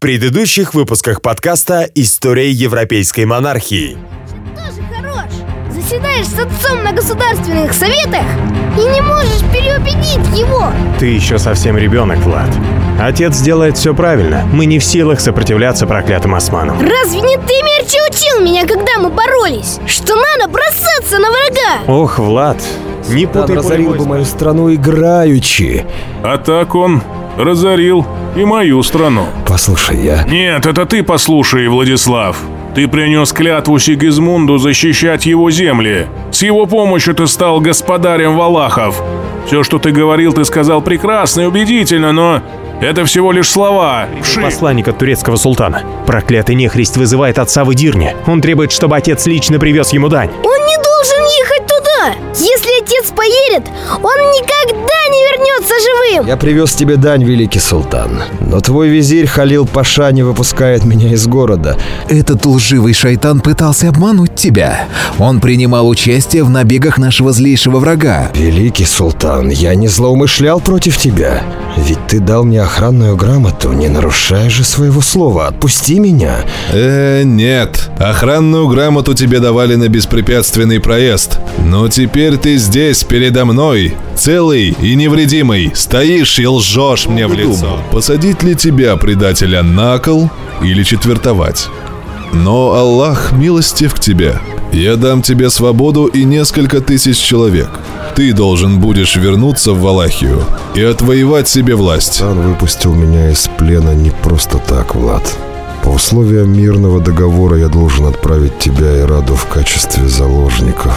предыдущих выпусках подкаста «История европейской монархии». Тоже хорош. Заседаешь с отцом на государственных советах и не можешь переубедить его. Ты еще совсем ребенок, Влад. Отец делает все правильно. Мы не в силах сопротивляться проклятым османам. Разве не ты, Мерчи, учил меня, когда мы боролись? Что надо бросаться на врага? Ох, Влад, не путай разорил бы мою страну играючи. А так он разорил и мою страну. Послушай, я... Нет, это ты послушай, Владислав. Ты принес клятву Сигизмунду защищать его земли. С его помощью ты стал господарем Валахов. Все, что ты говорил, ты сказал прекрасно и убедительно, но это всего лишь слова. Вши. Посланник от турецкого султана. Проклятый нехрист вызывает отца в Эдирне. Он требует, чтобы отец лично привез ему дань. Он не должен ехать туда. Если поедет, он никогда не вернется живым. Я привез тебе дань, великий султан. Но твой визирь Халил Паша не выпускает меня из города. Этот лживый шайтан пытался обмануть тебя. Он принимал участие в набегах нашего злейшего врага. Великий султан, я не злоумышлял против тебя. Ведь ты дал мне охранную грамоту, не нарушая же своего слова. Отпусти меня. Э, нет. Охранную грамоту тебе давали на беспрепятственный проезд. Но теперь ты здесь, передо мной, целый и невредимый. Стоишь и лжешь мне в лицо. Посадить ли тебя, предателя, на кол или четвертовать? Но Аллах милостив к тебе. Я дам тебе свободу и несколько тысяч человек. Ты должен будешь вернуться в Валахию и отвоевать себе власть. Он выпустил меня из плена не просто так, Влад. По условиям мирного договора я должен отправить тебя и Раду в качестве заложников.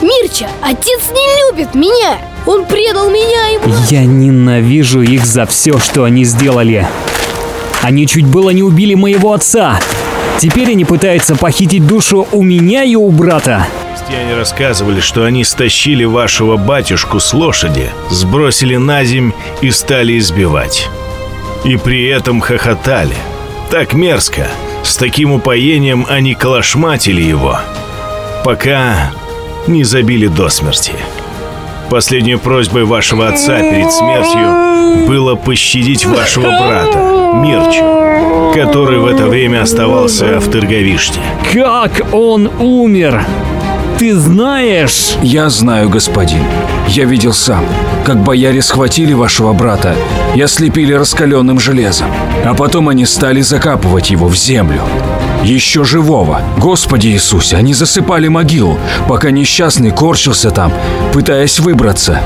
Мирча, отец не любит меня. Он предал меня и... Я ненавижу их за все, что они сделали. Они чуть было не убили моего отца. Теперь они пытаются похитить душу у меня и у брата. Крестьяне рассказывали, что они стащили вашего батюшку с лошади, сбросили на земь и стали избивать. И при этом хохотали. Так мерзко. С таким упоением они калашматили его, пока не забили до смерти. Последней просьбой вашего отца перед смертью было пощадить вашего брата, Мирчу, который в это время оставался в Тырговиште. Как он умер? Ты знаешь? Я знаю, господин. Я видел сам, как бояре схватили вашего брата и ослепили раскаленным железом. А потом они стали закапывать его в землю. Еще живого. Господи Иисусе, они засыпали могилу, пока несчастный корчился там, пытаясь выбраться.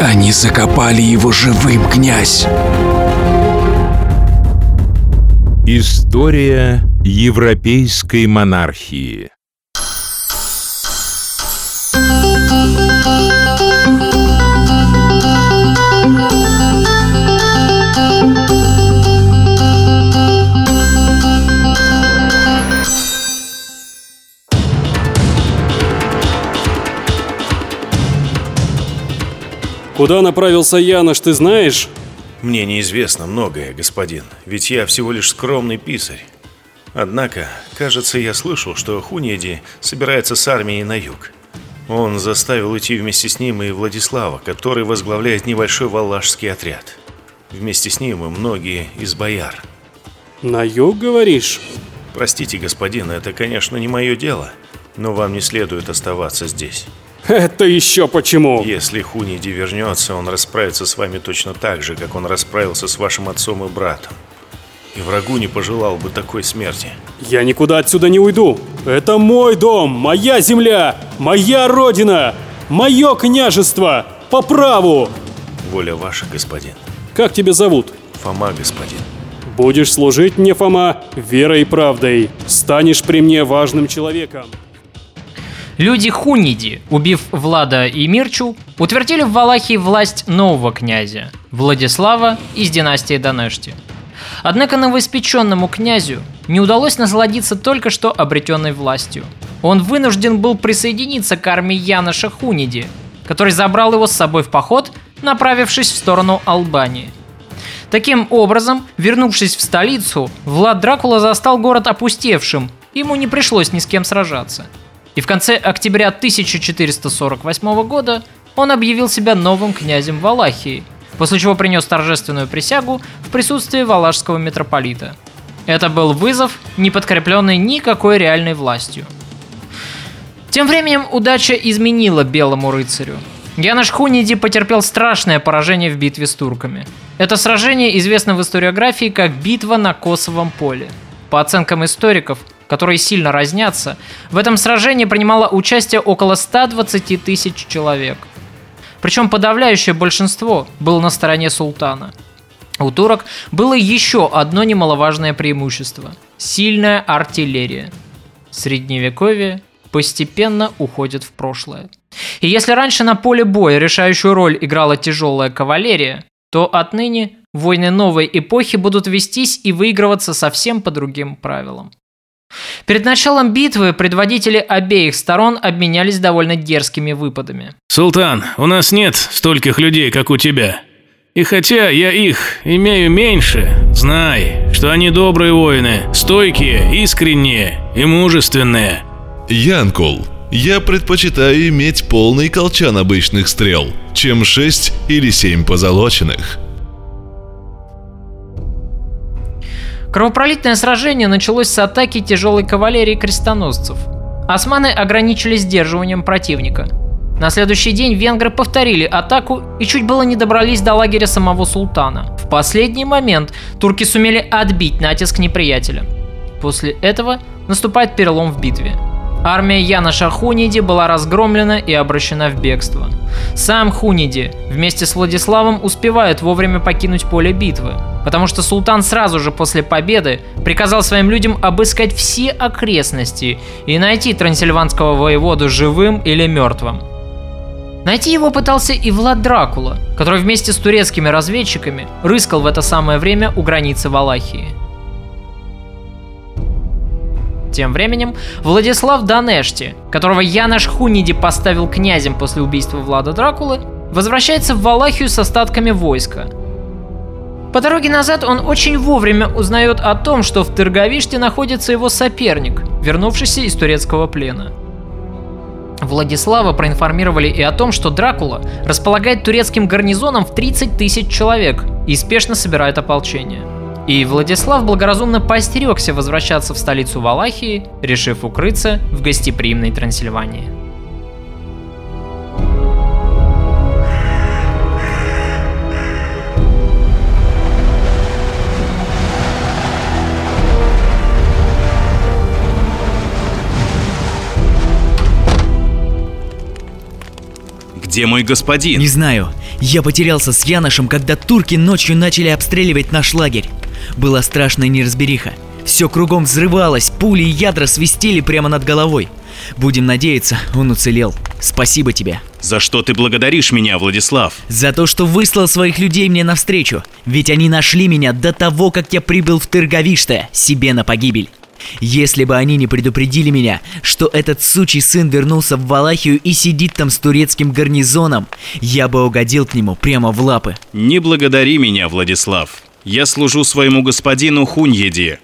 Они закопали его живым, князь. История европейской монархии. Куда направился Янош, ты знаешь? Мне неизвестно многое, господин, ведь я всего лишь скромный писарь. Однако, кажется, я слышал, что Хуньеди собирается с армией на юг. Он заставил идти вместе с ним и Владислава, который возглавляет небольшой валашский отряд. Вместе с ним и многие из бояр. На юг, говоришь? Простите, господин, это, конечно, не мое дело, но вам не следует оставаться здесь. Это еще почему? Если Хуниди вернется, он расправится с вами точно так же, как он расправился с вашим отцом и братом. И врагу не пожелал бы такой смерти. Я никуда отсюда не уйду. Это мой дом, моя земля, моя родина, мое княжество, по праву. Воля ваша, господин. Как тебя зовут? Фома, господин. Будешь служить мне, Фома, верой и правдой. Станешь при мне важным человеком. Люди Хуниди, убив Влада и Мирчу, утвердили в Валахии власть нового князя, Владислава из династии Данешти. Однако новоиспеченному князю не удалось насладиться только что обретенной властью. Он вынужден был присоединиться к армии Яноша Хуниди, который забрал его с собой в поход, направившись в сторону Албании. Таким образом, вернувшись в столицу, Влад Дракула застал город опустевшим, ему не пришлось ни с кем сражаться. И в конце октября 1448 года он объявил себя новым князем Валахии, после чего принес торжественную присягу в присутствии валашского митрополита. Это был вызов, не подкрепленный никакой реальной властью. Тем временем удача изменила белому рыцарю. Янош Хуниди потерпел страшное поражение в битве с турками. Это сражение известно в историографии как битва на Косовом поле. По оценкам историков, которые сильно разнятся, в этом сражении принимало участие около 120 тысяч человек. Причем подавляющее большинство было на стороне султана. У турок было еще одно немаловажное преимущество – сильная артиллерия. Средневековье постепенно уходит в прошлое. И если раньше на поле боя решающую роль играла тяжелая кавалерия, то отныне войны новой эпохи будут вестись и выигрываться совсем по другим правилам. Перед началом битвы предводители обеих сторон обменялись довольно дерзкими выпадами. «Султан, у нас нет стольких людей, как у тебя. И хотя я их имею меньше, знай, что они добрые воины, стойкие, искренние и мужественные». Янкул, я предпочитаю иметь полный колчан обычных стрел, чем 6 или 7 позолоченных. Кровопролитное сражение началось с атаки тяжелой кавалерии крестоносцев. Османы ограничились сдерживанием противника. На следующий день венгры повторили атаку и чуть было не добрались до лагеря самого султана. В последний момент турки сумели отбить натиск неприятеля. После этого наступает перелом в битве – Армия Яноша Хуниди была разгромлена и обращена в бегство. Сам Хуниди вместе с Владиславом успевают вовремя покинуть поле битвы, потому что султан сразу же после победы приказал своим людям обыскать все окрестности и найти трансильванского воеводу живым или мертвым. Найти его пытался и Влад Дракула, который вместе с турецкими разведчиками рыскал в это самое время у границы Валахии. Тем временем Владислав Данешти, которого Янош Хуниди поставил князем после убийства Влада Дракулы, возвращается в Валахию с остатками войска. По дороге назад он очень вовремя узнает о том, что в Тырговиште находится его соперник, вернувшийся из турецкого плена. Владислава проинформировали и о том, что Дракула располагает турецким гарнизоном в 30 тысяч человек и спешно собирает ополчение. И Владислав благоразумно поостерегся возвращаться в столицу Валахии, решив укрыться в гостеприимной Трансильвании. Где мой господин? Не знаю. Я потерялся с Яношем, когда турки ночью начали обстреливать наш лагерь. Была страшная неразбериха. Все кругом взрывалось, пули и ядра свистели прямо над головой. Будем надеяться, он уцелел. Спасибо тебе. За что ты благодаришь меня, Владислав? За то, что выслал своих людей мне навстречу. Ведь они нашли меня до того, как я прибыл в Тырговиште, себе на погибель. Если бы они не предупредили меня, что этот сучий сын вернулся в Валахию и сидит там с турецким гарнизоном, я бы угодил к нему прямо в лапы. Не благодари меня, Владислав. Я служу своему господину Хуньеди.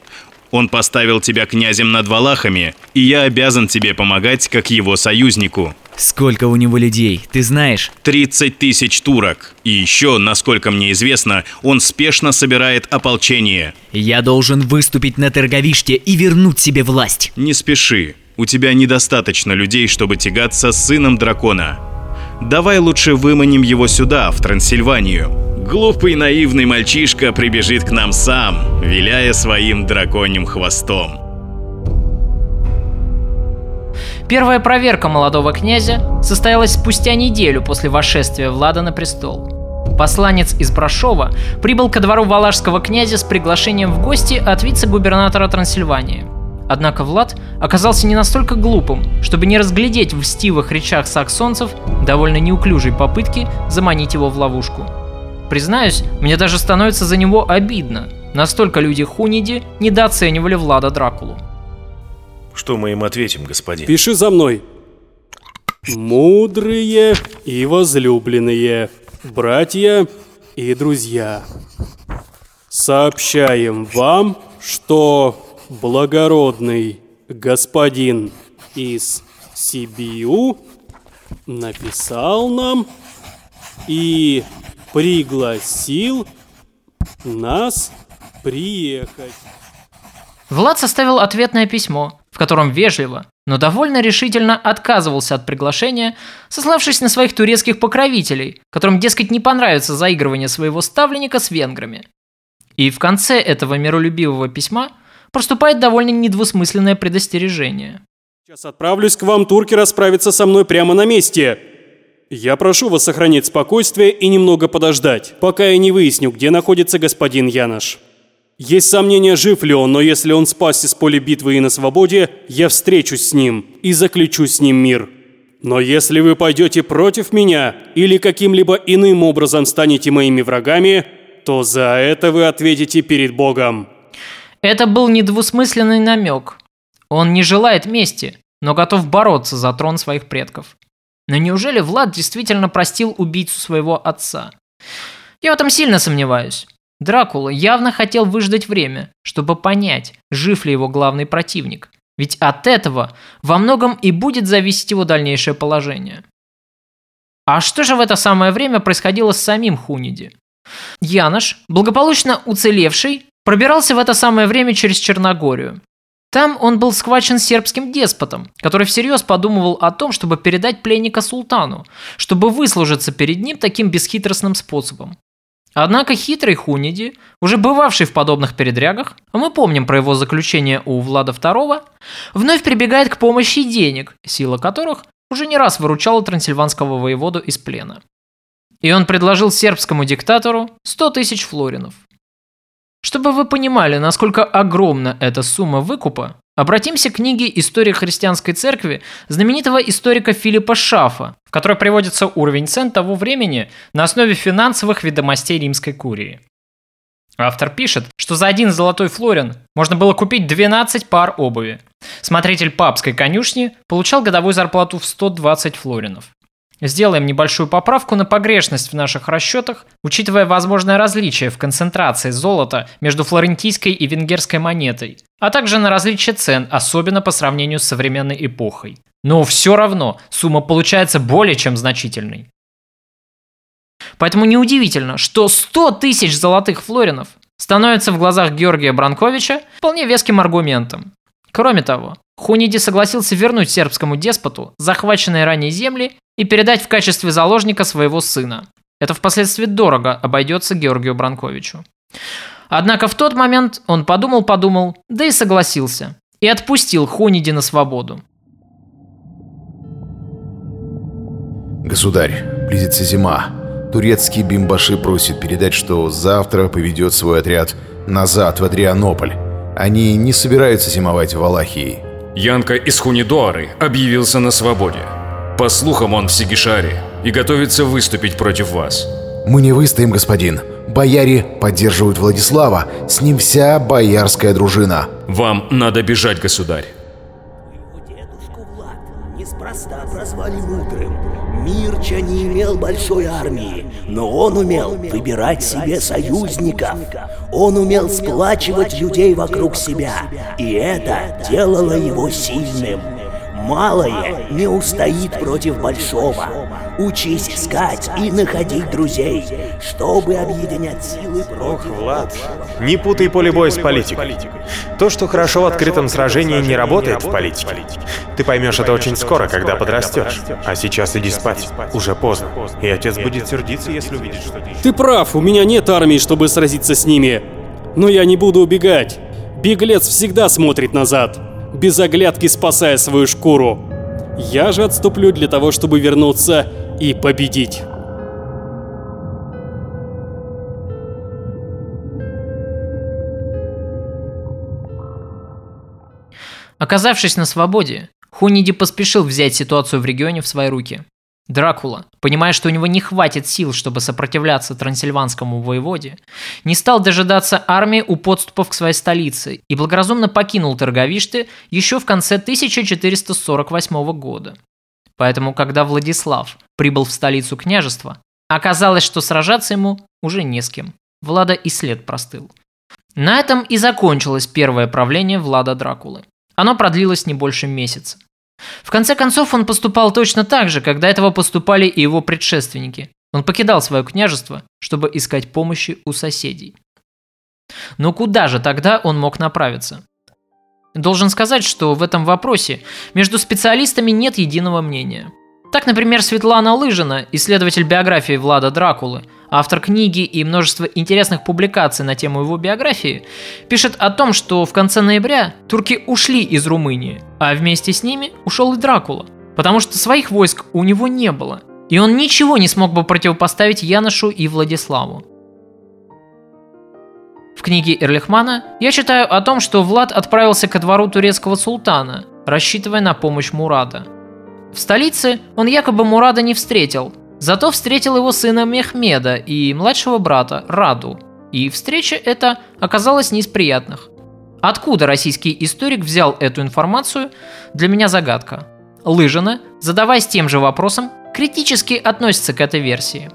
Он поставил тебя князем над Валахами, и я обязан тебе помогать как его союзнику. Сколько у него людей, ты знаешь? 30 тысяч турок. И еще, насколько мне известно, он спешно собирает ополчение. Я должен выступить на Торговиште и вернуть себе власть. Не спеши. У тебя недостаточно людей, чтобы тягаться с сыном дракона. Давай лучше выманим его сюда, в Трансильванию. Глупый наивный мальчишка прибежит к нам сам, виляя своим драконьим хвостом. Первая проверка молодого князя состоялась спустя неделю после восшествия Влада на престол. Посланец из Брашова прибыл ко двору валашского князя с приглашением в гости от вице-губернатора Трансильвании. Однако Влад оказался не настолько глупым, чтобы не разглядеть в стивых речах саксонцев довольно неуклюжей попытки заманить его в ловушку – Признаюсь, мне даже становится за него обидно. Настолько люди Хуниди недооценивали Влада Дракулу. Что мы им ответим, господин? Пиши за мной. Мудрые и возлюбленные, братья и друзья. Сообщаем вам, что благородный господин из Сибиу написал нам и пригласил нас приехать. Влад составил ответное письмо, в котором вежливо, но довольно решительно отказывался от приглашения, сославшись на своих турецких покровителей, которым, дескать, не понравится заигрывание своего ставленника с венграми. И в конце этого миролюбивого письма проступает довольно недвусмысленное предостережение. Сейчас отправлюсь к вам, турки, расправиться со мной прямо на месте. Я прошу вас сохранить спокойствие и немного подождать, пока я не выясню, где находится господин Янош. Есть сомнения, жив ли он, но если он спасся с поля битвы и на свободе, я встречусь с ним и заключу с ним мир. Но если вы пойдете против меня или каким-либо иным образом станете моими врагами, то за это вы ответите перед Богом. Это был недвусмысленный намек. Он не желает мести, но готов бороться за трон своих предков. Но неужели Влад действительно простил убийцу своего отца? Я в этом сильно сомневаюсь. Дракула явно хотел выждать время, чтобы понять, жив ли его главный противник. Ведь от этого во многом и будет зависеть его дальнейшее положение. А что же в это самое время происходило с самим Хуниди? Янош, благополучно уцелевший, пробирался в это самое время через Черногорию. Там он был схвачен сербским деспотом, который всерьез подумывал о том, чтобы передать пленника султану, чтобы выслужиться перед ним таким бесхитростным способом. Однако хитрый Хуниди, уже бывавший в подобных передрягах, а мы помним про его заключение у Влада II, вновь прибегает к помощи денег, сила которых уже не раз выручала трансильванского воеводу из плена. И он предложил сербскому диктатору 100 тысяч флоринов. Чтобы вы понимали, насколько огромна эта сумма выкупа, обратимся к книге «История христианской церкви» знаменитого историка Филиппа Шафа, в которой приводится уровень цен того времени на основе финансовых ведомостей римской курии. Автор пишет, что за один золотой флорин можно было купить 12 пар обуви. Смотритель папской конюшни получал годовую зарплату в 120 флоринов. Сделаем небольшую поправку на погрешность в наших расчетах, учитывая возможное различие в концентрации золота между флорентийской и венгерской монетой, а также на различие цен, особенно по сравнению с современной эпохой. Но все равно сумма получается более чем значительной. Поэтому неудивительно, что 100 тысяч золотых флоринов становится в глазах Георгия Бранковича вполне веским аргументом. Кроме того, Хуниди согласился вернуть сербскому деспоту захваченные ранее земли и передать в качестве заложника своего сына. Это впоследствии дорого обойдется Георгию Бранковичу. Однако в тот момент он подумал-подумал, да и согласился, и отпустил Хуниди на свободу. Государь, близится зима. Турецкие бимбаши просят передать, что завтра поведет свой отряд назад в Адрианополь. Они не собираются зимовать в Валахии. Янка из Хунидуары объявился на свободе. По слухам, он в Сигишаре и готовится выступить против вас. Мы не выстоим, господин. Бояре поддерживают Владислава, с ним вся боярская дружина. Вам надо бежать, государь. Неспроста прозвали мудрым. Мирча не имел большой армии, но он умел выбирать себе союзников. Он умел сплачивать людей вокруг себя, и это делало его сильным. Малое не устоит против большого. Учись искать и находить друзей, чтобы объединять силы Ох, Влад, не путай поле боя с политикой. То, что хорошо в открытом сражении, не работает в политике. Ты поймешь это очень скоро, когда подрастешь. А сейчас иди спать. Уже поздно. И отец будет сердиться, если увидит, что ты... Ты прав, у меня нет армии, чтобы сразиться с ними. Но я не буду убегать. Беглец всегда смотрит назад, без оглядки спасая свою шкуру. Я же отступлю для того, чтобы вернуться и победить. Оказавшись на свободе, Хуниди поспешил взять ситуацию в регионе в свои руки. Дракула, понимая, что у него не хватит сил, чтобы сопротивляться трансильванскому воеводе, не стал дожидаться армии у подступов к своей столице и благоразумно покинул Торговишты еще в конце 1448 года. Поэтому, когда Владислав прибыл в столицу княжества, оказалось, что сражаться ему уже не с кем. Влада и след простыл. На этом и закончилось первое правление Влада Дракулы. Оно продлилось не больше месяца. В конце концов, он поступал точно так же, как до этого поступали и его предшественники. Он покидал свое княжество, чтобы искать помощи у соседей. Но куда же тогда он мог направиться? Должен сказать, что в этом вопросе между специалистами нет единого мнения. Так, например, Светлана Лыжина, исследователь биографии Влада Дракулы, автор книги и множество интересных публикаций на тему его биографии, пишет о том, что в конце ноября турки ушли из Румынии, а вместе с ними ушел и Дракула, потому что своих войск у него не было, и он ничего не смог бы противопоставить Яношу и Владиславу. В книге Эрлихмана я читаю о том, что Влад отправился ко двору турецкого султана, рассчитывая на помощь Мурада. В столице он якобы Мурада не встретил, зато встретил его сына Мехмеда и младшего брата Раду. И встреча эта оказалась не из приятных. Откуда российский историк взял эту информацию, для меня загадка. Лыжина, задаваясь тем же вопросом, критически относится к этой версии.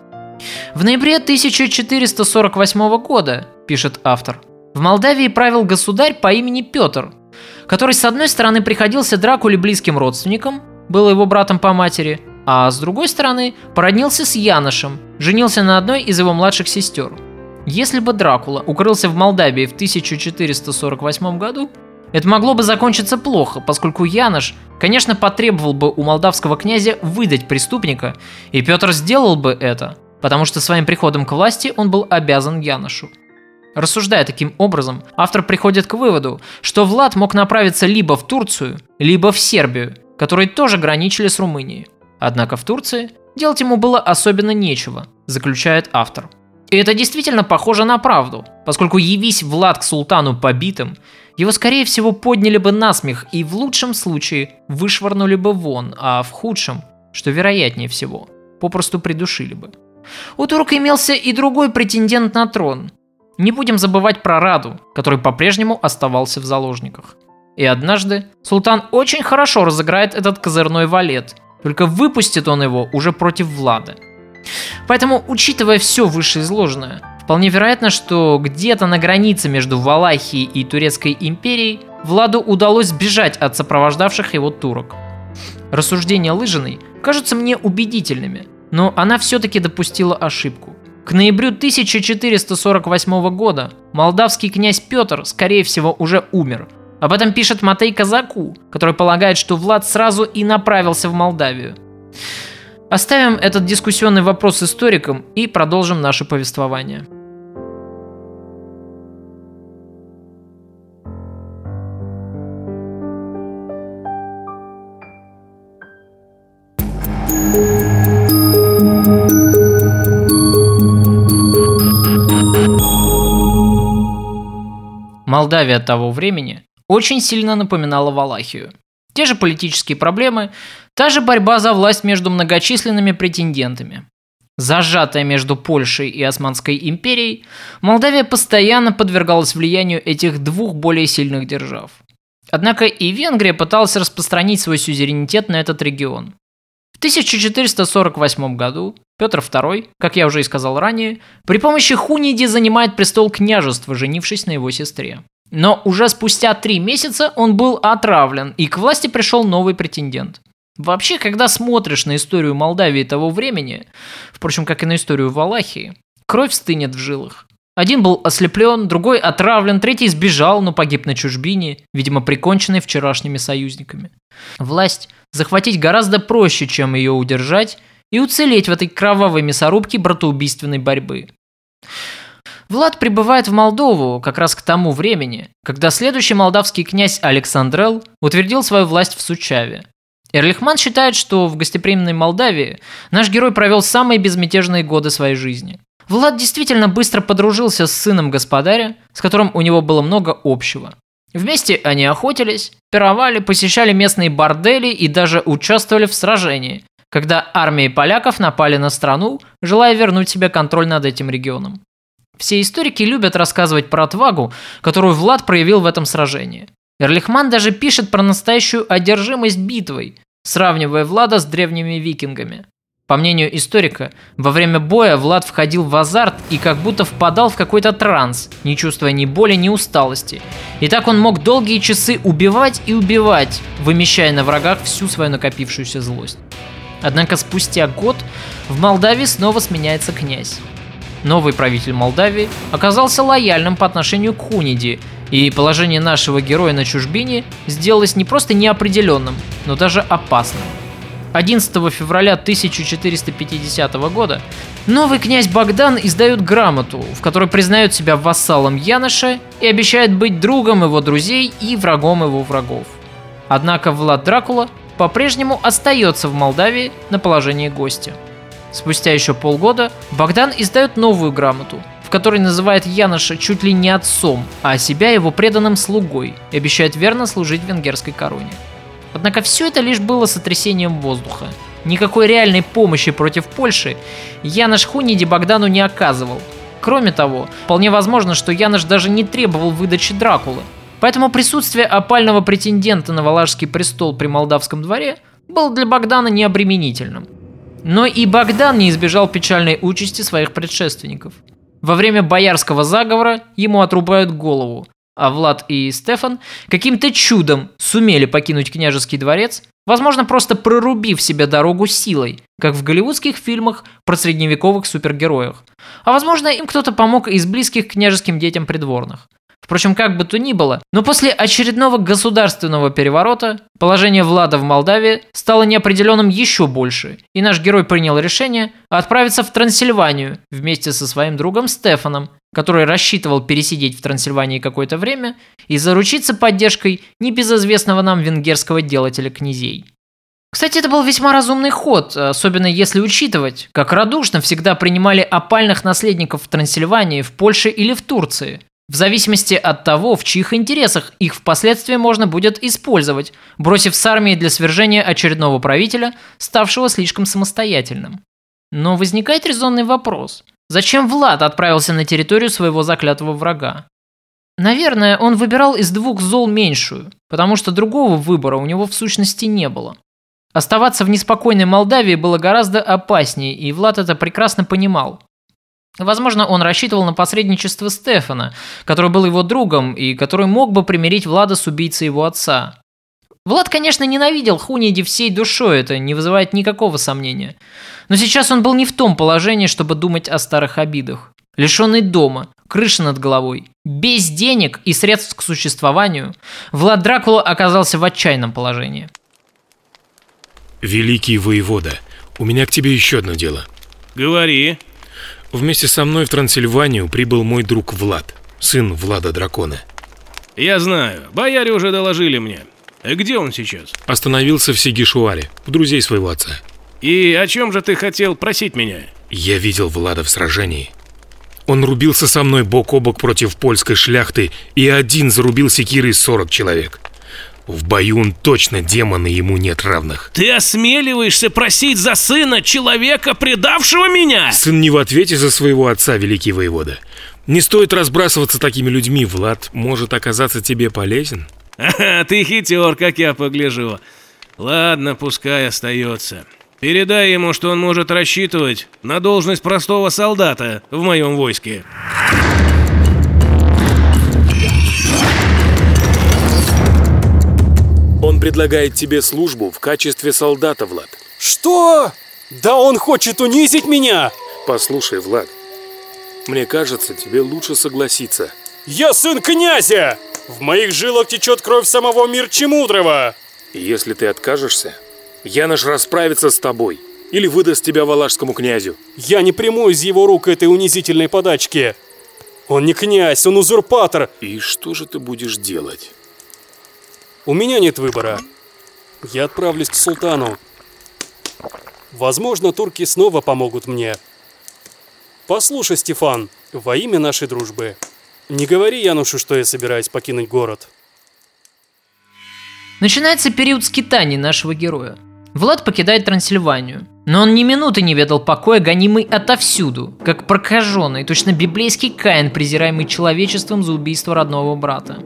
В ноябре 1448 года, пишет автор, в Молдавии правил государь по имени Петр, который с одной стороны приходился Дракуле близким родственником, был его братом по матери, а с другой стороны породнился с Яношем, женился на одной из его младших сестер. Если бы Дракула укрылся в Молдавии в 1448 году, это могло бы закончиться плохо, поскольку Янош, конечно, потребовал бы у молдавского князя выдать преступника, и Петр сделал бы это, потому что своим приходом к власти он был обязан Яношу. Рассуждая таким образом, автор приходит к выводу, что Влад мог направиться либо в Турцию, либо в Сербию, которые тоже граничили с Румынией. Однако в Турции делать ему было особенно нечего, заключает автор. И это действительно похоже на правду, поскольку явись Влад к султану побитым, его скорее всего подняли бы на смех и в лучшем случае вышвырнули бы вон, а в худшем, что вероятнее всего, попросту придушили бы. У турка имелся и другой претендент на трон. Не будем забывать про Раду, который по-прежнему оставался в заложниках. И однажды султан очень хорошо разыграет этот козырной валет, только выпустит он его уже против Влада. Поэтому, учитывая все вышеизложенное, вполне вероятно, что где-то на границе между Валахией и Турецкой империей Владу удалось сбежать от сопровождавших его турок. Рассуждения Лыжиной кажутся мне убедительными, но она все-таки допустила ошибку. К ноябрю 1448 года молдавский князь Петр, скорее всего, уже умер. Об этом пишет Матей Казаку, который полагает, что Влад сразу и направился в Молдавию. Оставим этот дискуссионный вопрос историкам и продолжим наше повествование. Молдавия того времени очень сильно напоминала Валахию. Те же политические проблемы, та же борьба за власть между многочисленными претендентами. Зажатая между Польшей и Османской империей, Молдавия постоянно подвергалась влиянию этих двух более сильных держав. Однако и Венгрия пыталась распространить свой сюзеренитет на этот регион. В 1448 году Петр II, как я уже и сказал ранее, при помощи Хуниди занимает престол княжества, женившись на его сестре. Но уже спустя три месяца он был отравлен, и к власти пришел новый претендент. Вообще, когда смотришь на историю Молдавии того времени, впрочем, как и на историю Валахии, кровь стынет в жилах. Один был ослеплен, другой отравлен, третий сбежал, но погиб на чужбине, видимо, приконченный вчерашними союзниками. Власть захватить гораздо проще, чем ее удержать и уцелеть в этой кровавой мясорубке братоубийственной борьбы. Влад прибывает в Молдову как раз к тому времени, когда следующий молдавский князь Александрел утвердил свою власть в Сучаве. Эрлихман считает, что в гостеприимной Молдавии наш герой провел самые безмятежные годы своей жизни. Влад действительно быстро подружился с сыном господаря, с которым у него было много общего. Вместе они охотились, пировали, посещали местные бордели и даже участвовали в сражении, когда армии поляков напали на страну, желая вернуть себе контроль над этим регионом. Все историки любят рассказывать про отвагу, которую Влад проявил в этом сражении. Эрлихман даже пишет про настоящую одержимость битвой, сравнивая Влада с древними викингами. По мнению историка, во время боя Влад входил в азарт и как будто впадал в какой-то транс, не чувствуя ни боли, ни усталости. И так он мог долгие часы убивать и убивать, вымещая на врагах всю свою накопившуюся злость. Однако спустя год в Молдавии снова сменяется князь. Новый правитель Молдавии оказался лояльным по отношению к Хуниди, И положение нашего героя на чужбине сделалось не просто неопределенным, но даже опасным. 11 февраля 1450 года новый князь Богдан издает грамоту, в которой признает себя вассалом Яноша и обещает быть другом его друзей и врагом его врагов. Однако Влад Дракула по-прежнему остается в Молдавии на положении гостя. Спустя еще полгода Богдан издает новую грамоту, в которой называет Яноша чуть ли не отцом, а себя его преданным слугой и обещает верно служить венгерской короне. Однако все это лишь было сотрясением воздуха. Никакой реальной помощи против Польши Янош Хуниди Богдану не оказывал. Кроме того, вполне возможно, что Янош даже не требовал выдачи Дракулы. Поэтому присутствие опального претендента на Валашский престол при молдавском дворе было для Богдана необременительным. Но и Богдан не избежал печальной участи своих предшественников. Во время боярского заговора ему отрубают голову, а Влад и Стефан каким-то чудом сумели покинуть княжеский дворец, возможно, просто прорубив себе дорогу силой, как в голливудских фильмах про средневековых супергероях. А возможно, им кто-то помог из близких княжеским детям придворных. Впрочем, как бы то ни было, но после очередного государственного переворота положение Влада в Молдавии стало неопределенным еще больше, и наш герой принял решение отправиться в Трансильванию вместе со своим другом Стефаном, который рассчитывал пересидеть в Трансильвании какое-то время и заручиться поддержкой небезызвестного нам венгерского делателя князей. Кстати, это был весьма разумный ход, особенно если учитывать, как радушно всегда принимали опальных наследников в Трансильвании, в Польше или в Турции, в зависимости от того, в чьих интересах их впоследствии можно будет использовать, бросив с армией для свержения очередного правителя, ставшего слишком самостоятельным. Но возникает резонный вопрос. Зачем Влад отправился на территорию своего заклятого врага? Наверное, он выбирал из двух зол меньшую, потому что другого выбора у него в сущности не было. Оставаться в неспокойной Молдавии было гораздо опаснее, и Влад это прекрасно понимал. Возможно, он рассчитывал на посредничество Стефана, который был его другом и который мог бы примирить Влада с убийцей его отца. Влад, конечно, ненавидел Хуниди всей душой, это не вызывает никакого сомнения. Но сейчас он был не в том положении, чтобы думать о старых обидах. Лишенный дома, крыши над головой, без денег и средств к существованию, Влад Дракула оказался в отчаянном положении. Великий воевода, у меня к тебе еще одно дело. Говори. Вместе со мной в Трансильванию прибыл мой друг Влад, сын Влада Дракона. Я знаю, бояре уже доложили мне. Где он сейчас? Остановился в Сигишуаре, у друзей своего отца. И о чем же ты хотел просить меня? Я видел Влада в сражении. Он рубился со мной бок о бок против польской шляхты и один зарубил секирой 40 человек. В бою он точно демон, и ему нет равных. Ты осмеливаешься просить за сына человека, предавшего меня? Сын не в ответе за своего отца, великий воевода. Не стоит разбрасываться такими людьми, Влад может оказаться тебе полезен. Ага, ты хитер, как я погляжу. Ладно, пускай остается. Передай ему, что он может рассчитывать на должность простого солдата в моем войске. Он предлагает тебе службу в качестве солдата, Влад. Что? Да он хочет унизить меня! Послушай, Влад, мне кажется, тебе лучше согласиться. Я сын князя! В моих жилах течет кровь самого Мирчи Мудрого! Если ты откажешься, Янош расправится с тобой или выдаст тебя валашскому князю. Я не приму из его рук этой унизительной подачки. Он не князь, он узурпатор. И что же ты будешь делать? У меня нет выбора. Я отправлюсь к султану. Возможно, турки снова помогут мне. Послушай, Стефан, во имя нашей дружбы, не говори Янушу, что я собираюсь покинуть город. Начинается период скитаний нашего героя. Влад покидает Трансильванию, но он ни минуты не ведал покоя, гонимый отовсюду, как прокаженный, точно библейский Каин, презираемый человечеством за убийство родного брата.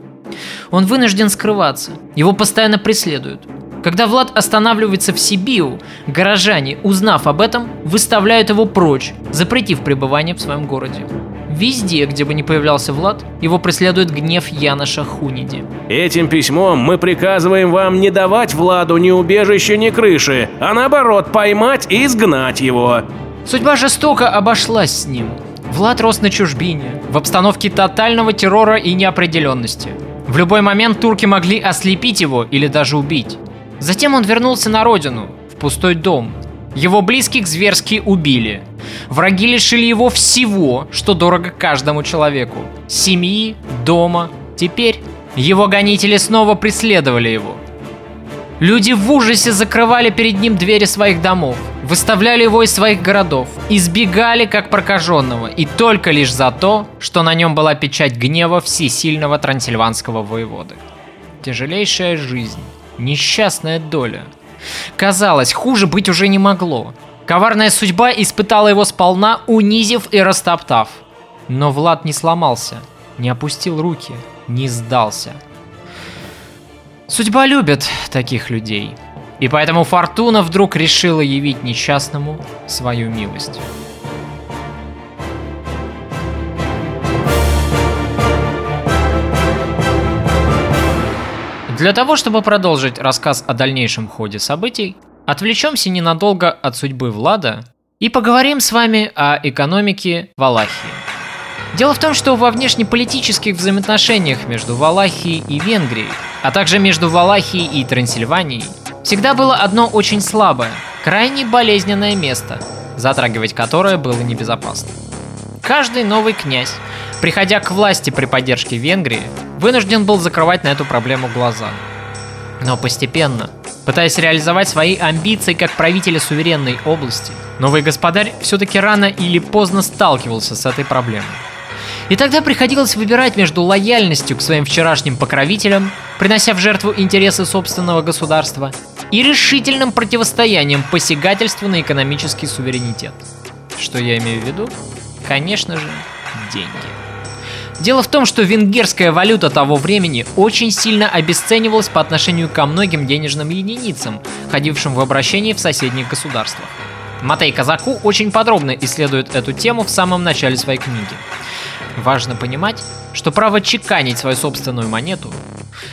Он вынужден скрываться, его постоянно преследуют. Когда Влад останавливается в Сибиу, горожане, узнав об этом, выставляют его прочь, запретив пребывание в своем городе. Везде, где бы ни появлялся Влад, его преследует гнев Яноша Хуниди. Этим письмом мы приказываем вам не давать Владу ни убежища, ни крыши, а наоборот поймать и изгнать его. Судьба жестоко обошлась с ним. Влад рос на чужбине, в обстановке тотального террора и неопределенности. В любой момент турки могли ослепить его или даже убить. Затем он вернулся на родину, в пустой дом. Его близких зверски убили. Враги лишили его всего, что дорого каждому человеку. Семьи, дома. Теперь его гонители снова преследовали его. Люди в ужасе закрывали перед ним двери своих домов, выставляли его из своих городов, избегали как прокаженного, и только лишь за то, что на нем была печать гнева всесильного трансильванского воеводы. Тяжелейшая жизнь, несчастная доля. Казалось, хуже быть уже не могло. Коварная судьба испытала его сполна, унизив и растоптав. Но Влад не сломался, не опустил руки, не сдался – Судьба любит таких людей. И поэтому Фортуна вдруг решила явить несчастному свою милость. Для того, чтобы продолжить рассказ о дальнейшем ходе событий, отвлечемся ненадолго от судьбы Влада и поговорим с вами о экономике Валахии. Дело в том, что во внешнеполитических взаимоотношениях между Валахией и Венгрией, а также между Валахией и Трансильванией, всегда было одно очень слабое, крайне болезненное место, затрагивать которое было небезопасно. Каждый новый князь, приходя к власти при поддержке Венгрии, вынужден был закрывать на эту проблему глаза. Но постепенно, пытаясь реализовать свои амбиции как правителя суверенной области, новый господарь все-таки рано или поздно сталкивался с этой проблемой. И тогда приходилось выбирать между лояльностью к своим вчерашним покровителям, принося в жертву интересы собственного государства, и решительным противостоянием посягательству на экономический суверенитет. Что я имею в виду? Конечно же, деньги. Дело в том, что венгерская валюта того времени очень сильно обесценивалась по отношению ко многим денежным единицам, ходившим в обращении в соседних государствах. Матей Казаку очень подробно исследует эту тему в самом начале своей книги. Важно понимать, что право чеканить свою собственную монету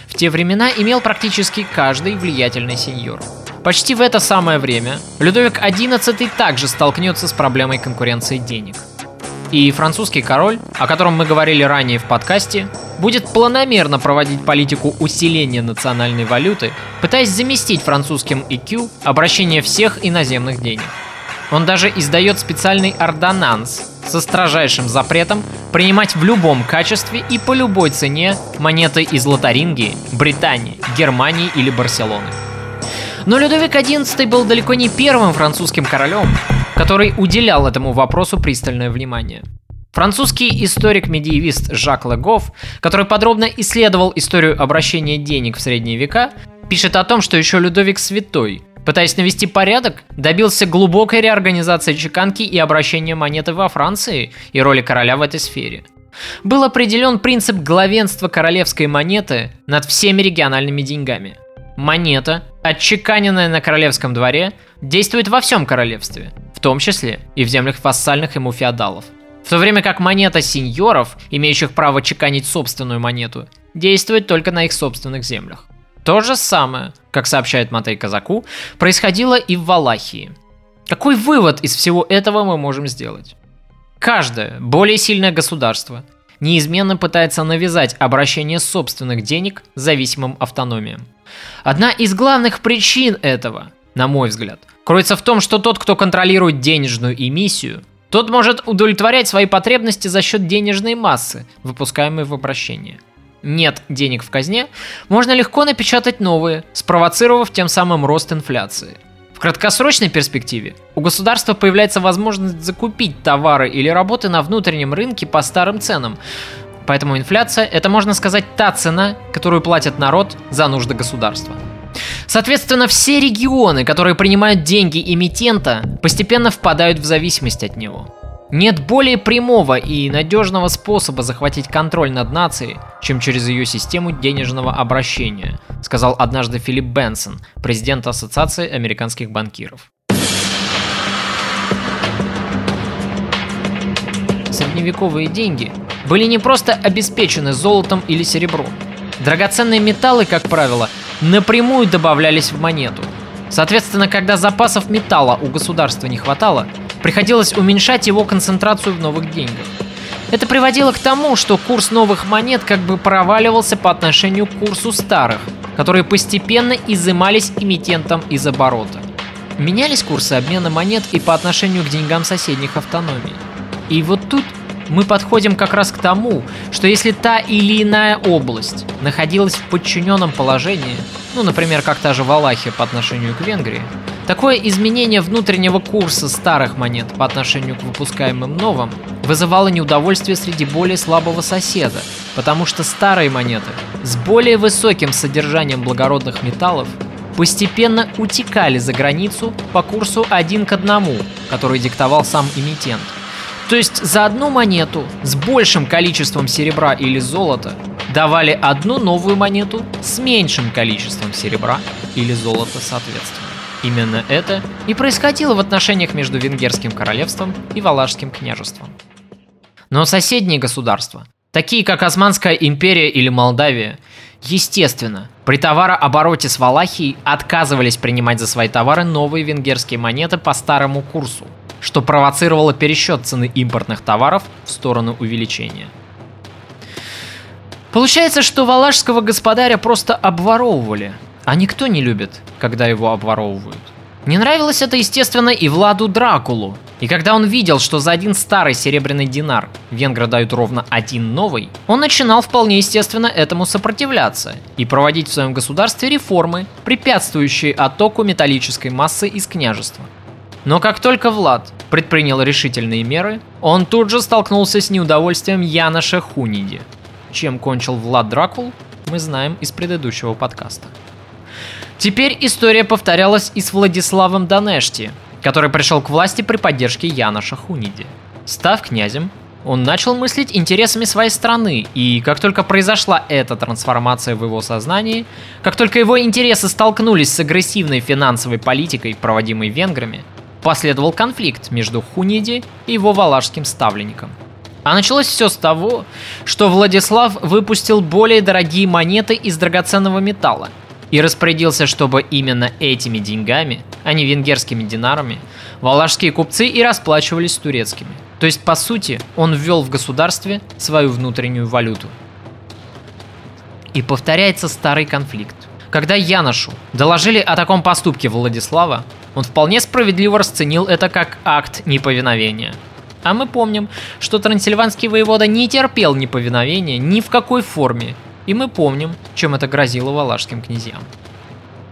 в те времена имел практически каждый влиятельный сеньор. Почти в это самое время Людовик XI также столкнется с проблемой конкуренции денег. И французский король, о котором мы говорили ранее в подкасте, будет планомерно проводить политику усиления национальной валюты, пытаясь заместить французским EQ обращение всех иноземных денег. Он даже издает специальный ордонанс со строжайшим запретом принимать в любом качестве и по любой цене монеты из Лотарингии, Британии, Германии или Барселоны. Но Людовик XI был далеко не первым французским королем, который уделял этому вопросу пристальное внимание. Французский историк-медиевист Жак Легов, который подробно исследовал историю обращения денег в средние века, пишет о том, что еще Людовик Святой Пытаясь навести порядок, добился глубокой реорганизации чеканки и обращения монеты во Франции и роли короля в этой сфере. Был определен принцип главенства королевской монеты над всеми региональными деньгами. Монета, отчеканенная на королевском дворе, действует во всем королевстве, в том числе и в землях вассальных ему феодалов. В то время как монета сеньоров, имеющих право чеканить собственную монету, действует только на их собственных землях. То же самое, как сообщает Матей Казаку, происходило и в Валахии. Какой вывод из всего этого мы можем сделать? Каждое более сильное государство неизменно пытается навязать обращение собственных денег зависимым автономиям. Одна из главных причин этого, на мой взгляд, кроется в том, что тот, кто контролирует денежную эмиссию, тот может удовлетворять свои потребности за счет денежной массы, выпускаемой в обращение – нет денег в казне, можно легко напечатать новые, спровоцировав тем самым рост инфляции. В краткосрочной перспективе у государства появляется возможность закупить товары или работы на внутреннем рынке по старым ценам. Поэтому инфляция – это, можно сказать, та цена, которую платит народ за нужды государства. Соответственно, все регионы, которые принимают деньги эмитента, постепенно впадают в зависимость от него. Нет более прямого и надежного способа захватить контроль над нацией, чем через ее систему денежного обращения, сказал однажды Филипп Бенсон, президент Ассоциации американских банкиров. Средневековые деньги были не просто обеспечены золотом или серебром. Драгоценные металлы, как правило, напрямую добавлялись в монету. Соответственно, когда запасов металла у государства не хватало, приходилось уменьшать его концентрацию в новых деньгах. Это приводило к тому, что курс новых монет как бы проваливался по отношению к курсу старых, которые постепенно изымались эмитентом из оборота. Менялись курсы обмена монет и по отношению к деньгам соседних автономий. И вот тут мы подходим как раз к тому, что если та или иная область находилась в подчиненном положении, ну, например, как та же Валахия по отношению к Венгрии, такое изменение внутреннего курса старых монет по отношению к выпускаемым новым вызывало неудовольствие среди более слабого соседа, потому что старые монеты с более высоким содержанием благородных металлов постепенно утекали за границу по курсу один к одному, который диктовал сам эмитент. То есть за одну монету с большим количеством серебра или золота давали одну новую монету с меньшим количеством серебра или золота соответственно. Именно это и происходило в отношениях между Венгерским королевством и Валашским княжеством. Но соседние государства, такие как Османская империя или Молдавия, естественно, при товарообороте с Валахией отказывались принимать за свои товары новые венгерские монеты по старому курсу, что провоцировало пересчет цены импортных товаров в сторону увеличения. Получается, что валашского господаря просто обворовывали, а никто не любит, когда его обворовывают. Не нравилось это, естественно, и Владу Дракулу. И когда он видел, что за один старый серебряный динар венгры дают ровно один новый, он начинал вполне естественно этому сопротивляться и проводить в своем государстве реформы, препятствующие оттоку металлической массы из княжества. Но как только Влад предпринял решительные меры, он тут же столкнулся с неудовольствием Яноша Хуниди. Чем кончил Влад Дракул, мы знаем из предыдущего подкаста. Теперь история повторялась и с Владиславом Данешти, который пришел к власти при поддержке Яноша Хуниди. Став князем, он начал мыслить интересами своей страны, и как только произошла эта трансформация в его сознании, как только его интересы столкнулись с агрессивной финансовой политикой, проводимой венграми, последовал конфликт между Хуниди и его валашским ставленником. А началось все с того, что Владислав выпустил более дорогие монеты из драгоценного металла и распорядился, чтобы именно этими деньгами, а не венгерскими динарами, валашские купцы и расплачивались с турецкими. То есть, по сути, он ввел в государстве свою внутреннюю валюту. И повторяется старый конфликт. Когда Яношу доложили о таком поступке Владислава, он вполне справедливо расценил это как акт неповиновения. А мы помним, что трансильванский воевода не терпел неповиновения ни в какой форме, и мы помним, чем это грозило валашским князьям.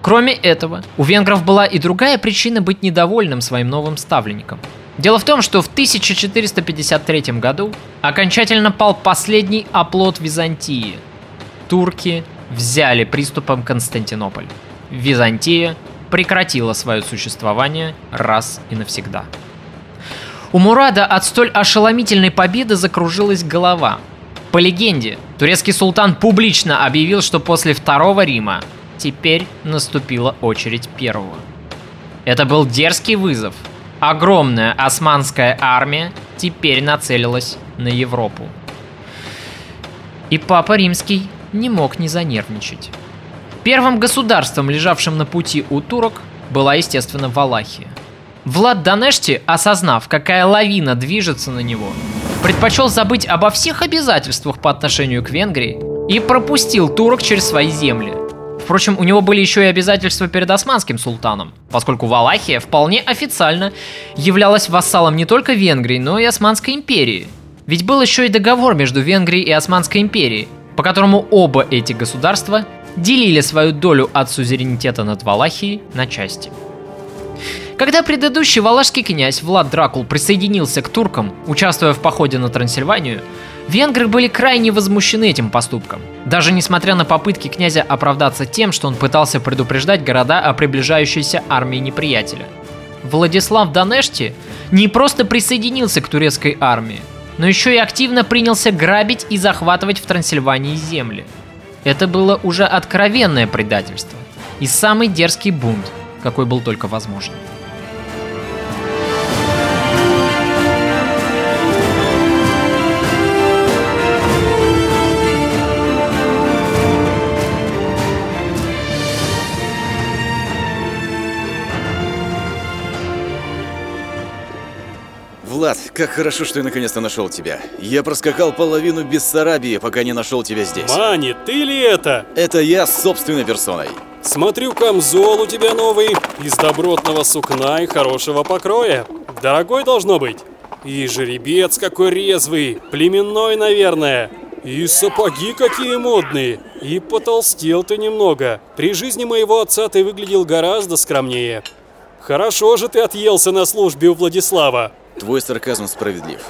Кроме этого, у венгров была и другая причина быть недовольным своим новым ставленником. Дело в том, что в 1453 году окончательно пал последний оплот Византии. Турки взяли приступом Константинополь. Византия прекратила свое существование раз и навсегда. У Мурада от столь ошеломительной победы закружилась голова. По легенде, турецкий султан публично объявил, что после Второго Рима теперь наступила очередь первого. Это был дерзкий вызов. Огромная османская армия теперь нацелилась на Европу. И Папа Римский не мог не занервничать. Первым государством, лежавшим на пути у турок, была, естественно, Валахия. Влад Данешти, осознав, какая лавина движется на него, предпочел забыть обо всех обязательствах по отношению к Венгрии и пропустил турок через свои земли. Впрочем, у него были еще и обязательства перед османским султаном, поскольку Валахия вполне официально являлась вассалом не только Венгрии, но и Османской империи. Ведь был еще и договор между Венгрией и Османской империей, по которому оба эти государства делили свою долю от сузеренитета над Валахией на части. Когда предыдущий валашский князь Влад Дракул присоединился к туркам, участвуя в походе на Трансильванию, венгры были крайне возмущены этим поступком, даже несмотря на попытки князя оправдаться тем, что он пытался предупреждать города о приближающейся армии неприятеля. Владислав Данешти не просто присоединился к турецкой армии, но еще и активно принялся грабить и захватывать в Трансильвании земли – это было уже откровенное предательство и самый дерзкий бунт, какой был только возможен. Влад, как хорошо, что я наконец-то нашел тебя. Я проскакал половину Бессарабии, пока не нашел тебя здесь. Мани, ты ли это? Это я с собственной персоной. Смотрю, камзол у тебя новый, из добротного сукна и хорошего покроя. Дорогой должно быть. И жеребец какой резвый, племенной, наверное. И сапоги какие модные. И потолстел ты немного. При жизни моего отца ты выглядел гораздо скромнее. Хорошо же ты отъелся на службе у Владислава. Твой сарказм справедлив.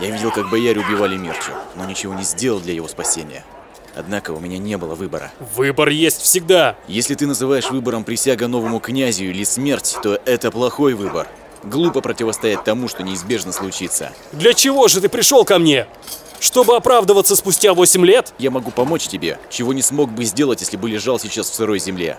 Я видел, как бояре убивали Мирчу, но ничего не сделал для его спасения. Однако у меня не было выбора. Выбор есть всегда. Если ты называешь выбором присяга новому князю или смерть, то это плохой выбор. Глупо противостоять тому, что неизбежно случится. Для чего же ты пришел ко мне? Чтобы оправдываться спустя 8 лет? Я могу помочь тебе, чего не смог бы сделать, если бы лежал сейчас в сырой земле.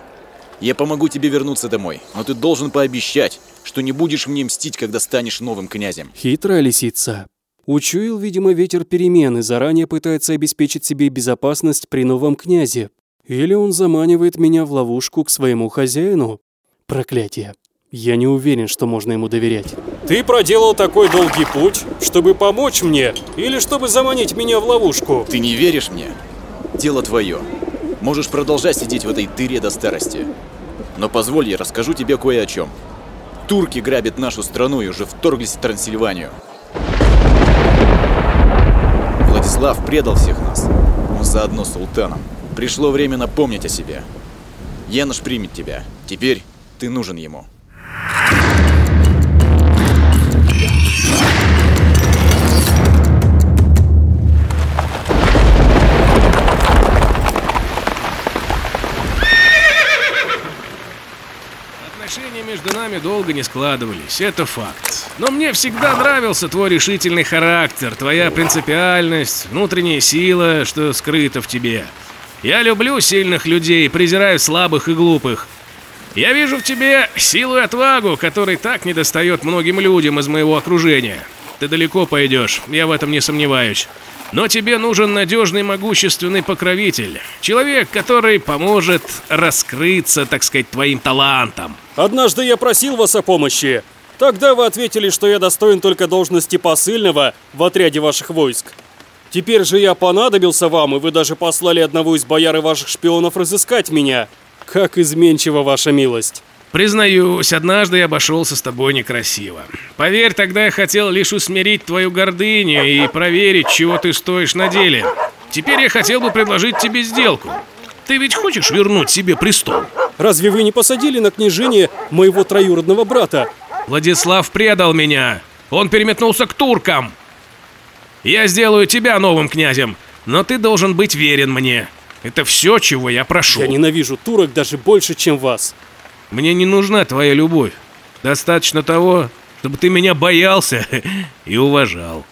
Я помогу тебе вернуться домой, но ты должен пообещать, что не будешь мне мстить, когда станешь новым князем. Хитрая лисица. Учуял, видимо, ветер перемен и заранее пытается обеспечить себе безопасность при новом князе. Или он заманивает меня в ловушку к своему хозяину. Проклятие. Я не уверен, что можно ему доверять. Ты проделал такой долгий путь, чтобы помочь мне или чтобы заманить меня в ловушку? Ты не веришь мне? Дело твое. Можешь продолжать сидеть в этой дыре до старости. Но позволь, я расскажу тебе кое о чем. Турки грабят нашу страну и уже вторглись в Трансильванию. Владислав предал всех нас. Он заодно султаном. Пришло время напомнить о себе. Янош примет тебя. Теперь ты нужен ему. Отношения между нами долго не складывались, это факт. Но мне всегда нравился твой решительный характер, твоя принципиальность, внутренняя сила, что скрыта в тебе. Я люблю сильных людей, презираю слабых и глупых. Я вижу в тебе силу и отвагу, которой так недостает многим людям из моего окружения. Ты далеко пойдешь, я в этом не сомневаюсь. Но тебе нужен надежный могущественный покровитель. Человек, который поможет раскрыться, так сказать, твоим талантам. Однажды я просил вас о помощи. Тогда вы ответили, что я достоин только должности посыльного в отряде ваших войск. Теперь же я понадобился вам, и вы даже послали одного из бояр и ваших шпионов разыскать меня. Как изменчива ваша милость. Признаюсь, однажды я обошелся с тобой некрасиво. Поверь, тогда я хотел лишь усмирить твою гордыню и проверить, чего ты стоишь на деле. Теперь я хотел бы предложить тебе сделку. Ты ведь хочешь вернуть себе престол? Разве вы не посадили на княжение моего троюродного брата? Владислав предал меня. Он переметнулся к туркам. Я сделаю тебя новым князем, но ты должен быть верен мне. Это все, чего я прошу. Я ненавижу турок даже больше, чем вас. Мне не нужна твоя любовь. Достаточно того, чтобы ты меня боялся и уважал.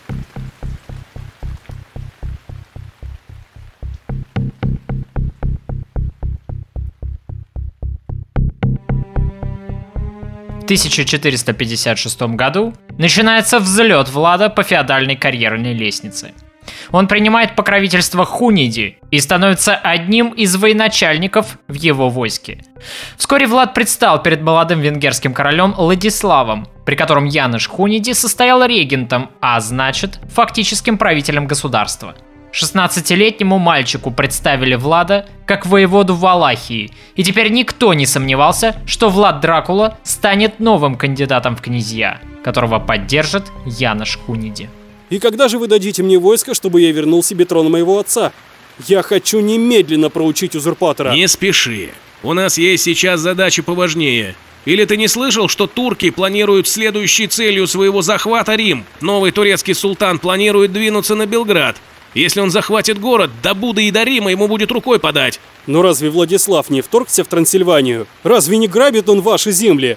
В 1456 году начинается взлет Влада по феодальной карьерной лестнице. Он принимает покровительство Хуниди и становится одним из военачальников в его войске. Вскоре Влад предстал перед молодым венгерским королем Владиславом, при котором Яныш Хуниди состоял регентом, а значит, фактическим правителем государства. 16-летнему мальчику представили Влада как воеводу Валахии, и теперь никто не сомневался, что Влад Дракула станет новым кандидатом в князья, которого поддержит Янош Хуниди. И когда же вы дадите мне войско, чтобы я вернул себе трон моего отца? Я хочу немедленно проучить узурпатора. Не спеши. У нас есть сейчас задачи поважнее. Или ты не слышал, что турки планируют следующей целью своего захвата Рим? Новый турецкий султан планирует двинуться на Белград. Если он захватит город, до Буды и до Рима ему будет рукой подать. Но разве Владислав не вторгся в Трансильванию? Разве не грабит он ваши земли?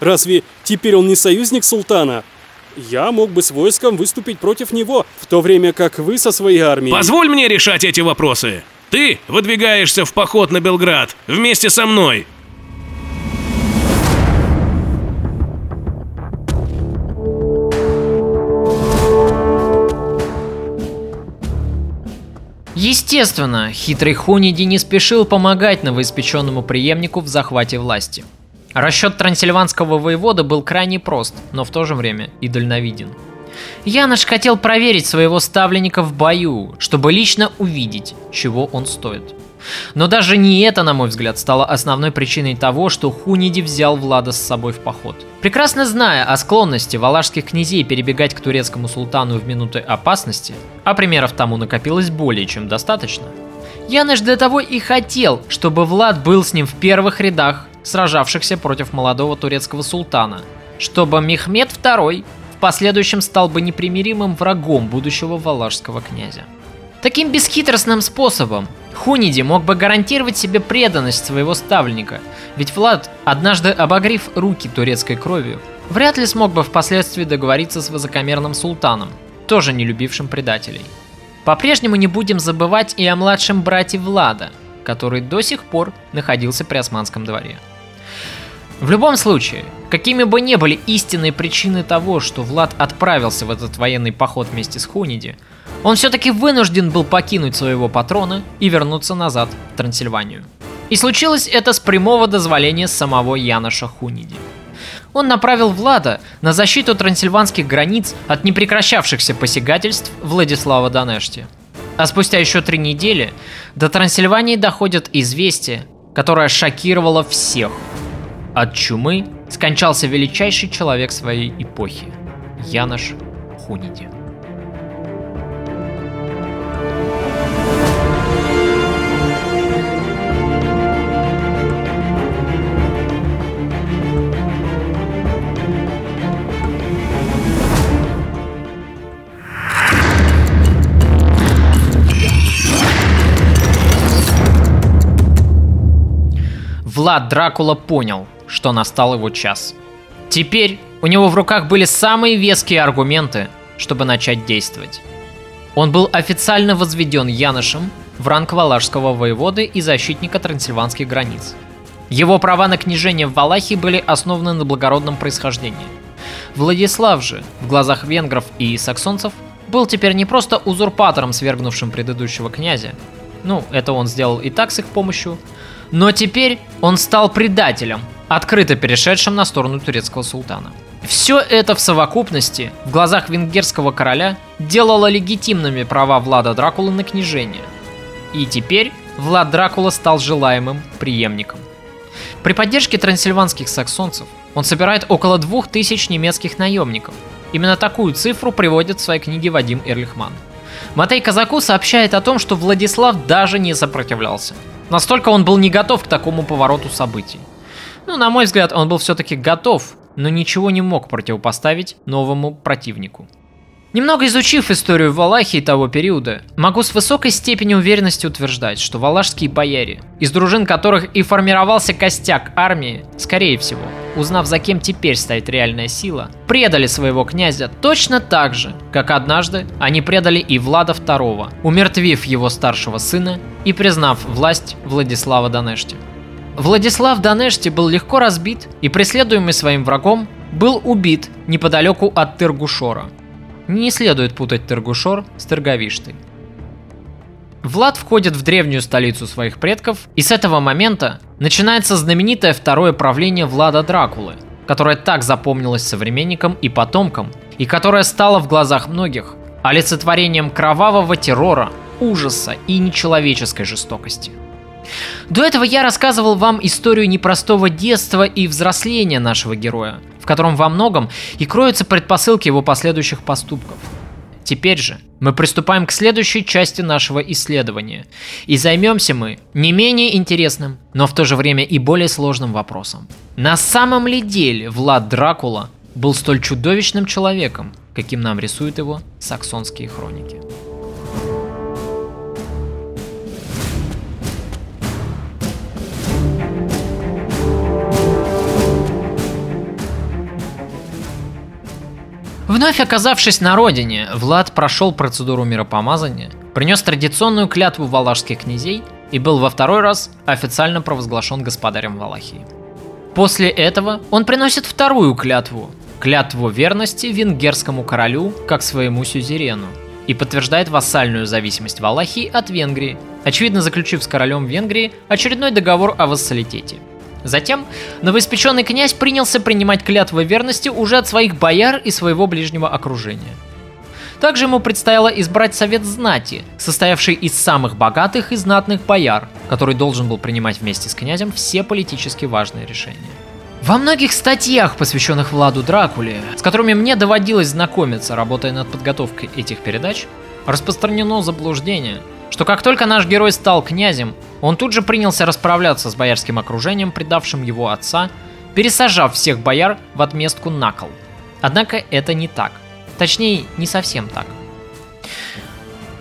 Разве теперь он не союзник султана? Я мог бы с войском выступить против него, в то время как вы со своей армией... Позволь мне решать эти вопросы. Ты выдвигаешься в поход на Белград вместе со мной. Естественно, хитрый Хуниди не спешил помогать новоиспеченному преемнику в захвате власти. Расчет трансильванского воевода был крайне прост, но в то же время и дальновиден. Янош хотел проверить своего ставленника в бою, чтобы лично увидеть, чего он стоит. Но даже не это, на мой взгляд, стало основной причиной того, что Хуниди взял Влада с собой в поход. Прекрасно зная о склонности валашских князей перебегать к турецкому султану в минуты опасности, а примеров тому накопилось более чем достаточно, Яныш для того и хотел, чтобы Влад был с ним в первых рядах, сражавшихся против молодого турецкого султана, чтобы Мехмед II в последующем стал бы непримиримым врагом будущего валашского князя. Таким бесхитростным способом Хуниди мог бы гарантировать себе преданность своего ставленника, ведь Влад, однажды обогрив руки турецкой кровью, вряд ли смог бы впоследствии договориться с высокомерным султаном, тоже не любившим предателей. По-прежнему не будем забывать и о младшем брате Влада, который до сих пор находился при османском дворе. В любом случае, какими бы ни были истинные причины того, что Влад отправился в этот военный поход вместе с Хуниди, он все-таки вынужден был покинуть своего патрона и вернуться назад в Трансильванию. И случилось это с прямого дозволения самого Яноша Хуниди. Он направил Влада на защиту трансильванских границ от непрекращавшихся посягательств Владислава Данешти. А спустя еще три недели до Трансильвании доходят известия, которое шокировало всех. От чумы скончался величайший человек своей эпохи – Янош Хуниди. Влад Дракула понял, что настал его час. Теперь у него в руках были самые веские аргументы, чтобы начать действовать. Он был официально возведен Янышем в ранг валашского воеводы и защитника трансильванских границ. Его права на княжение в Валахии были основаны на благородном происхождении. Владислав же, в глазах венгров и саксонцев, был теперь не просто узурпатором, свергнувшим предыдущего князя, ну, это он сделал и так с их помощью, но теперь он стал предателем, открыто перешедшим на сторону турецкого султана. Все это в совокупности в глазах венгерского короля делало легитимными права Влада Дракулы на княжение. И теперь Влад Дракула стал желаемым преемником. При поддержке трансильванских саксонцев он собирает около двух тысяч немецких наемников. Именно такую цифру приводит в своей книге Вадим Эрлихман. Матей Казаку сообщает о том, что Владислав даже не сопротивлялся. Настолько он был не готов к такому повороту событий. Ну, на мой взгляд, он был все-таки готов, но ничего не мог противопоставить новому противнику. Немного изучив историю Валахии того периода, могу с высокой степенью уверенности утверждать, что валашские бояре, из дружин которых и формировался костяк армии, скорее всего, узнав за кем теперь стоит реальная сила, предали своего князя точно так же, как однажды они предали и Влада II, умертвив его старшего сына и признав власть Владислава Данешти. Владислав Данешти был легко разбит и преследуемый своим врагом был убит неподалеку от Тыргушора – не следует путать Тергушор с Терговиштой. Влад входит в древнюю столицу своих предков, и с этого момента начинается знаменитое второе правление Влада Дракулы, которое так запомнилось современникам и потомкам, и которое стало в глазах многих олицетворением кровавого террора, ужаса и нечеловеческой жестокости. До этого я рассказывал вам историю непростого детства и взросления нашего героя, в котором во многом и кроются предпосылки его последующих поступков. Теперь же мы приступаем к следующей части нашего исследования, и займемся мы не менее интересным, но в то же время и более сложным вопросом. На самом ли деле Влад Дракула был столь чудовищным человеком, каким нам рисуют его саксонские хроники? Вновь оказавшись на родине, Влад прошел процедуру миропомазания, принес традиционную клятву валашских князей и был во второй раз официально провозглашен господарем Валахии. После этого он приносит вторую клятву, клятву верности венгерскому королю как своему сюзерену, и подтверждает вассальную зависимость Валахии от Венгрии, очевидно заключив с королем Венгрии очередной договор о вассалитете. Затем новоиспеченный князь принялся принимать клятвы верности уже от своих бояр и своего ближнего окружения. Также ему предстояло избрать совет знати, состоявший из самых богатых и знатных бояр, который должен был принимать вместе с князем все политически важные решения. Во многих статьях, посвященных Владу Дракуле, с которыми мне доводилось знакомиться, работая над подготовкой этих передач, распространено заблуждение, что как только наш герой стал князем, он тут же принялся расправляться с боярским окружением, предавшим его отца, пересажав всех бояр в отместку на кол. Однако это не так. Точнее, не совсем так.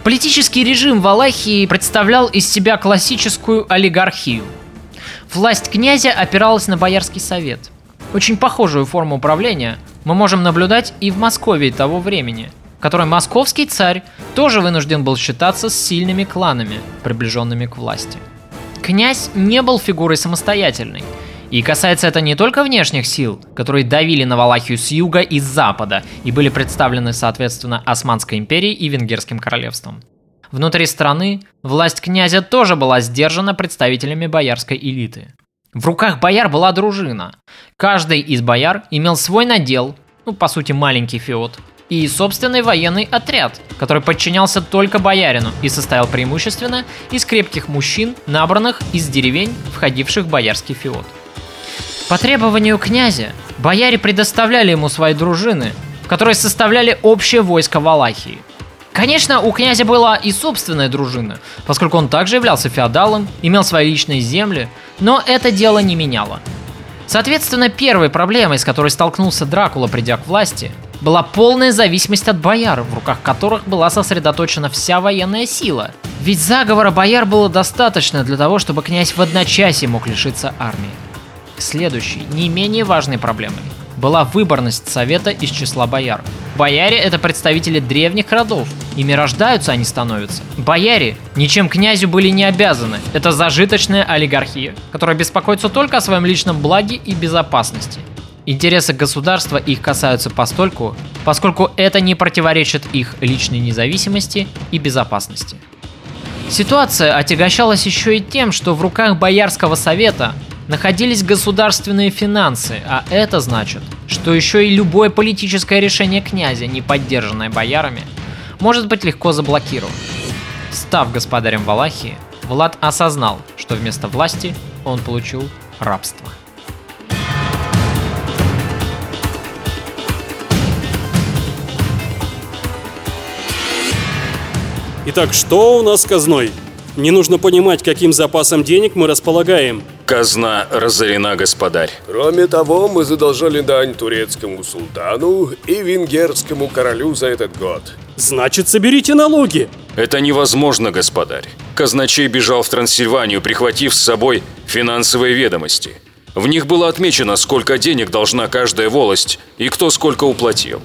Политический режим Валахии представлял из себя классическую олигархию. Власть князя опиралась на боярский совет. Очень похожую форму управления мы можем наблюдать и в Москве того времени, в которой московский царь тоже вынужден был считаться с сильными кланами, приближенными к власти. Князь не был фигурой самостоятельной – и касается это не только внешних сил, которые давили на Валахию с юга и с запада и были представлены, соответственно, Османской империей и Венгерским королевством. Внутри страны власть князя тоже была сдержана представителями боярской элиты. В руках бояр была дружина. Каждый из бояр имел свой надел, ну, по сути, маленький феод, и собственный военный отряд, который подчинялся только боярину и состоял преимущественно из крепких мужчин, набранных из деревень, входивших в боярский феод. По требованию князя, бояре предоставляли ему свои дружины, которые составляли общее войско Валахии. Конечно, у князя была и собственная дружина, поскольку он также являлся феодалом, имел свои личные земли, но это дело не меняло. Соответственно, первой проблемой, с которой столкнулся Дракула, придя к власти, была полная зависимость от бояр, в руках которых была сосредоточена вся военная сила. Ведь заговора бояр было достаточно для того, чтобы князь в одночасье мог лишиться армии. Следующей, не менее важной проблемой была выборность совета из числа бояр. Бояре — это представители древних родов. Ими рождаются, они становятся. Бояре ничем князю были не обязаны. Это зажиточная олигархия, которая беспокоится только о своем личном благе и безопасности. Интересы государства их касаются постольку, поскольку это не противоречит их личной независимости и безопасности. Ситуация отягощалась еще и тем, что в руках Боярского совета находились государственные финансы, а это значит, что еще и любое политическое решение князя, не поддержанное боярами, может быть легко заблокировано. Став господарем Валахии, Влад осознал, что вместо власти он получил рабство. Итак, что у нас с казной? Не нужно понимать, каким запасом денег мы располагаем. Казна разорена, господарь. Кроме того, мы задолжали дань турецкому султану и венгерскому королю за этот год. Значит, соберите налоги. Это невозможно, господарь. Казначей бежал в Трансильванию, прихватив с собой финансовые ведомости. В них было отмечено, сколько денег должна каждая волость и кто сколько уплатил.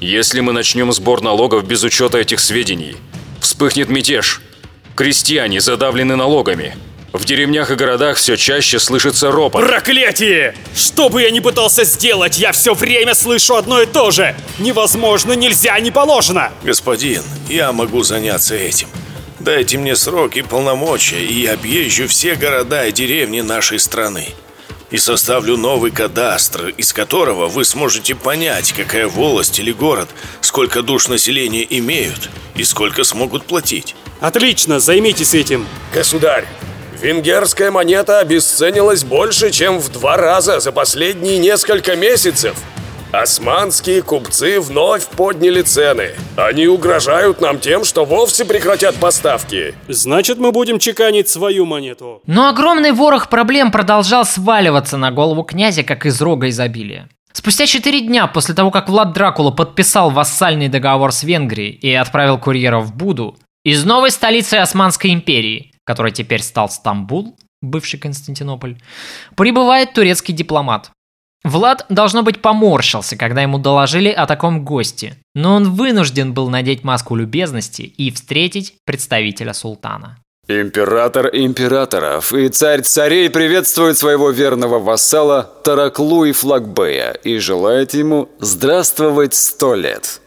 Если мы начнем сбор налогов без учета этих сведений, вспыхнет мятеж – Крестьяне задавлены налогами. В деревнях и городах все чаще слышится ропот. Проклятие! Что бы я ни пытался сделать, я все время слышу одно и то же. Невозможно, нельзя, не положено. Господин, я могу заняться этим. Дайте мне срок и полномочия, и я объезжу все города и деревни нашей страны. И составлю новый кадастр, из которого вы сможете понять, какая волость или город, сколько душ населения имеют и сколько смогут платить. Отлично, займитесь этим. Государь, венгерская монета обесценилась больше, чем в два раза за последние несколько месяцев. Османские купцы вновь подняли цены. Они угрожают нам тем, что вовсе прекратят поставки. Значит, мы будем чеканить свою монету. Но огромный ворох проблем продолжал сваливаться на голову князя, как из рога изобилия. Спустя четыре дня после того, как Влад Дракула подписал вассальный договор с Венгрией и отправил курьеров в Буду, из новой столицы Османской империи, которой теперь стал Стамбул, бывший Константинополь, прибывает турецкий дипломат. Влад, должно быть, поморщился, когда ему доложили о таком госте, но он вынужден был надеть маску любезности и встретить представителя султана. Император императоров и царь царей приветствует своего верного вассала Тараклу и Флагбея и желает ему здравствовать сто лет.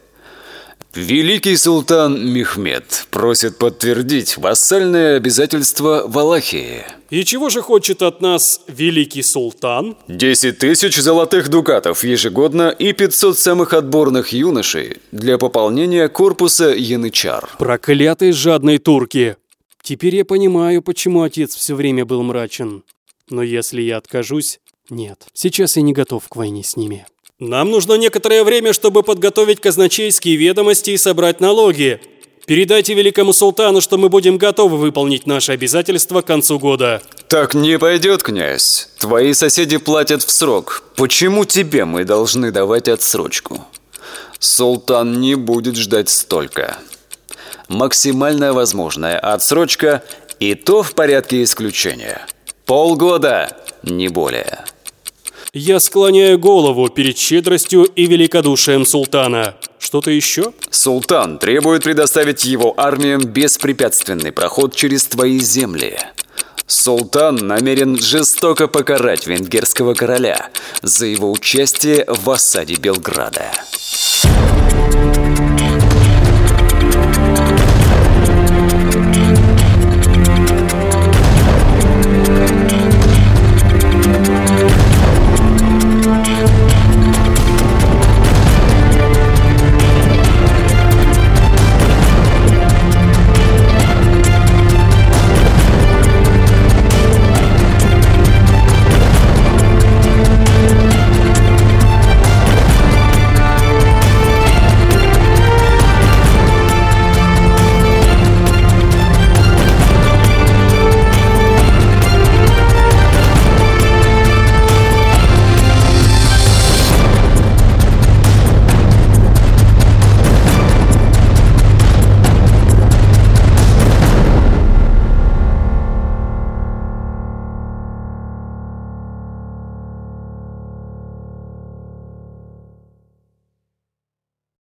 Великий султан Мехмед просит подтвердить вассальное обязательство Валахии. И чего же хочет от нас великий султан? 10 тысяч золотых дукатов ежегодно и 500 самых отборных юношей для пополнения корпуса янычар. Проклятые жадные турки! Теперь я понимаю, почему отец все время был мрачен. Но если я откажусь... Нет, сейчас я не готов к войне с ними. Нам нужно некоторое время, чтобы подготовить казначейские ведомости и собрать налоги. Передайте великому султану, что мы будем готовы выполнить наши обязательства к концу года. Так не пойдет, князь. Твои соседи платят в срок. Почему тебе мы должны давать отсрочку? Султан не будет ждать столько. Максимальная возможная отсрочка и то в порядке исключения. Полгода, не более. Я склоняю голову перед щедростью и великодушием султана. Что-то еще? Султан требует предоставить его армиям беспрепятственный проход через твои земли. Султан намерен жестоко покарать венгерского короля за его участие в осаде Белграда.